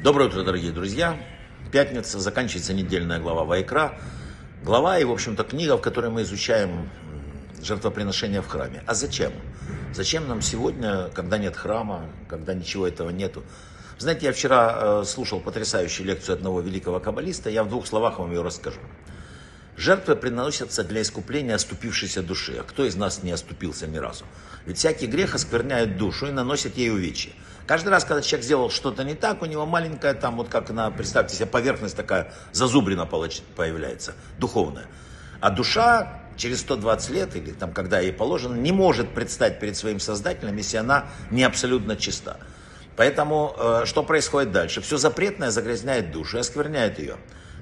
Доброе утро, дорогие друзья. Пятница, заканчивается недельная глава Вайкра. Глава и, в общем-то, книга, в которой мы изучаем жертвоприношения в храме. А зачем? Зачем нам сегодня, когда нет храма, когда ничего этого нету? Знаете, я вчера э, слушал потрясающую лекцию одного великого каббалиста, я в двух словах вам ее расскажу. Жертвы приносятся для искупления оступившейся души. А кто из нас не оступился ни разу? Ведь всякий грех оскверняет душу и наносит ей увечья. Каждый раз, когда человек сделал что-то не так, у него маленькая там, вот как на, представьте себе, поверхность такая зазубрина появляется, духовная. А душа через 120 лет, или там, когда ей положено, не может предстать перед своим Создателем, если она не абсолютно чиста. Поэтому э, что происходит дальше? Все запретное загрязняет душу и оскверняет ее.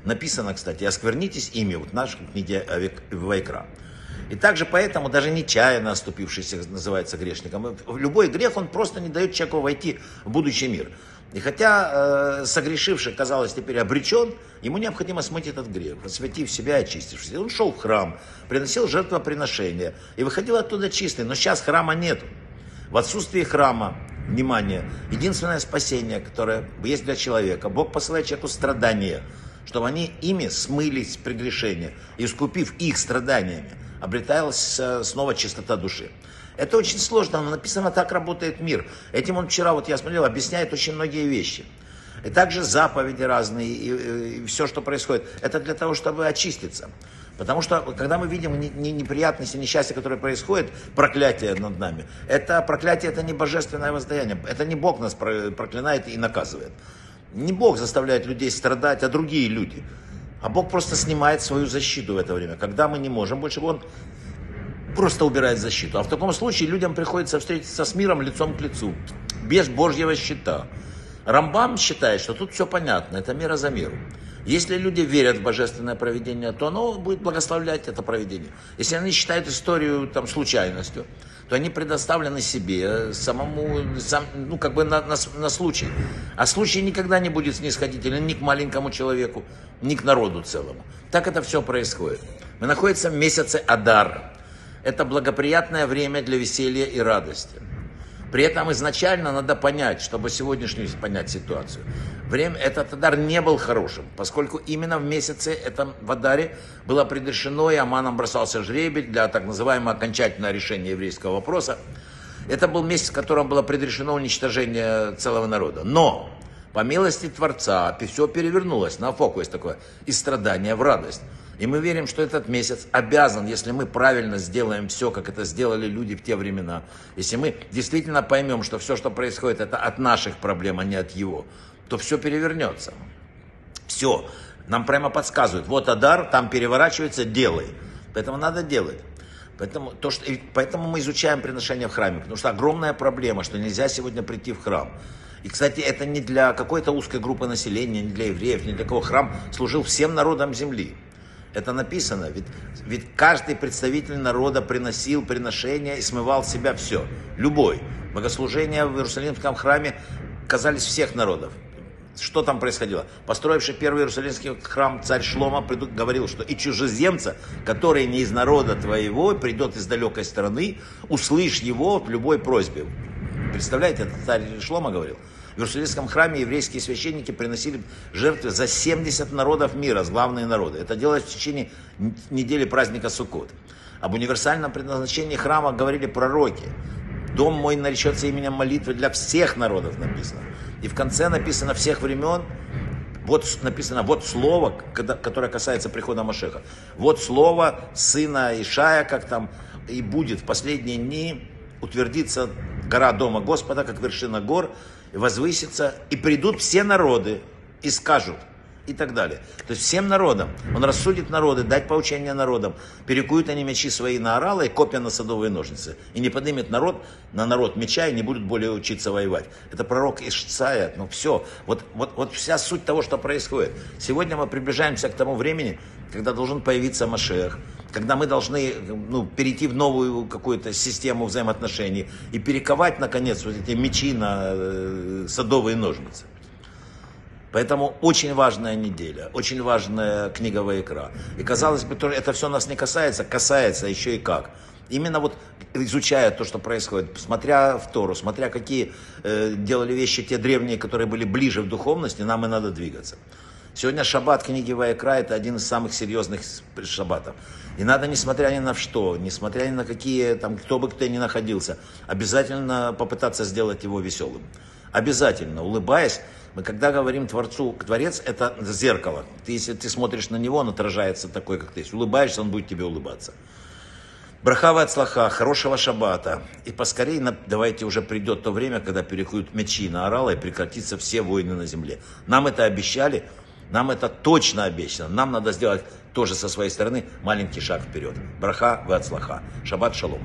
Написано, кстати, осквернитесь ими, вот в нашей книге Вайкра. И также поэтому даже нечаянно оступившийся называется грешником. Любой грех, он просто не дает человеку войти в будущий мир. И хотя э, согрешивший, казалось, теперь обречен, ему необходимо смыть этот грех, просветив себя и очистившись. Он шел в храм, приносил жертвоприношения и выходил оттуда чистый. Но сейчас храма нет. В отсутствии храма, внимание, единственное спасение, которое есть для человека, Бог посылает человеку страдания – чтобы они ими смылись прегрешения, искупив их страданиями, обреталась э, снова чистота души. Это очень сложно, но написано, так работает мир. Этим он вчера, вот я смотрел, объясняет очень многие вещи. И также заповеди разные, и, и, и все, что происходит. Это для того, чтобы очиститься. Потому что, когда мы видим неприятности, несчастья, которые происходят, проклятие над нами, это проклятие, это не божественное воздаяние. Это не Бог нас проклинает и наказывает. Не Бог заставляет людей страдать, а другие люди. А Бог просто снимает свою защиту в это время. Когда мы не можем больше, Он просто убирает защиту. А в таком случае людям приходится встретиться с миром лицом к лицу, без Божьего щита. Рамбам считает, что тут все понятно, это мера за меру. Если люди верят в божественное проведение, то оно будет благословлять это проведение. Если они считают историю там, случайностью, то они предоставлены себе, э, самому, сам, ну, как бы на, на, на случай. А случай никогда не будет снисходителен ни к маленькому человеку, ни к народу целому. Так это все происходит. Мы находимся в месяце Адар. Это благоприятное время для веселья и радости. При этом изначально надо понять, чтобы сегодняшнюю понять ситуацию. Время, этот Адар не был хорошим, поскольку именно в месяце этом в Адаре было предрешено, и Аманом бросался жребий для так называемого окончательного решения еврейского вопроса. Это был месяц, в котором было предрешено уничтожение целого народа. Но, по милости Творца, все перевернулось на фокус такое, из страдания в радость. И мы верим, что этот месяц обязан, если мы правильно сделаем все, как это сделали люди в те времена, если мы действительно поймем, что все, что происходит, это от наших проблем, а не от его, то все перевернется. Все. Нам прямо подсказывают, вот Адар, там переворачивается, делай. Поэтому надо делать. Поэтому, то, что, поэтому мы изучаем приношение в храме, потому что огромная проблема, что нельзя сегодня прийти в храм. И, кстати, это не для какой-то узкой группы населения, не для евреев, не для кого. Храм служил всем народам земли. Это написано. Ведь, ведь каждый представитель народа приносил приношения и смывал с себя все. Любой. Богослужения в Иерусалимском храме казались всех народов. Что там происходило? Построивший первый Иерусалимский храм царь Шлома говорил, что и чужеземца, который не из народа твоего, придет из далекой страны, услышь его в любой просьбе. Представляете, это царь Шлома говорил. В Иерусалимском храме еврейские священники приносили жертвы за 70 народов мира, главные народы. Это делалось в течение недели праздника Суккот. Об универсальном предназначении храма говорили пророки. Дом мой наречется именем молитвы для всех народов написано. И в конце написано всех времен, вот написано, вот слово, которое касается прихода Машеха. Вот слово сына Ишая, как там, и будет в последние дни утвердиться гора дома Господа, как вершина гор, возвысится, и придут все народы и скажут, и так далее. То есть всем народам, он рассудит народы, дать поучение народам, перекуют они мечи свои на орала и копья на садовые ножницы. И не поднимет народ на народ меча и не будут более учиться воевать. Это пророк Ишцая, ну все. Вот, вот, вот вся суть того, что происходит. Сегодня мы приближаемся к тому времени, когда должен появиться Машех, когда мы должны ну, перейти в новую какую-то систему взаимоотношений и перековать, наконец, вот эти мечи на э, садовые ножницы. Поэтому очень важная неделя, очень важная книга Ваикра. И казалось бы, это все нас не касается, касается еще и как. Именно вот изучая то, что происходит, смотря в Тору, смотря какие э, делали вещи те древние, которые были ближе в духовности, нам и надо двигаться. Сегодня шаббат книги Ваекра это один из самых серьезных шаббатов. И надо, несмотря ни на что, несмотря ни на какие, там, кто бы кто ни находился, обязательно попытаться сделать его веселым. Обязательно, улыбаясь, мы когда говорим Творцу, Творец это зеркало. Ты, если ты смотришь на него, он отражается такой, как ты. Если улыбаешься, он будет тебе улыбаться. Брахава от слаха, хорошего шаббата. И поскорее давайте уже придет то время, когда переходят мечи на орала и прекратятся все войны на земле. Нам это обещали, нам это точно обещано. Нам надо сделать тоже со своей стороны маленький шаг вперед. Браха в от слаха. Шаббат шалом.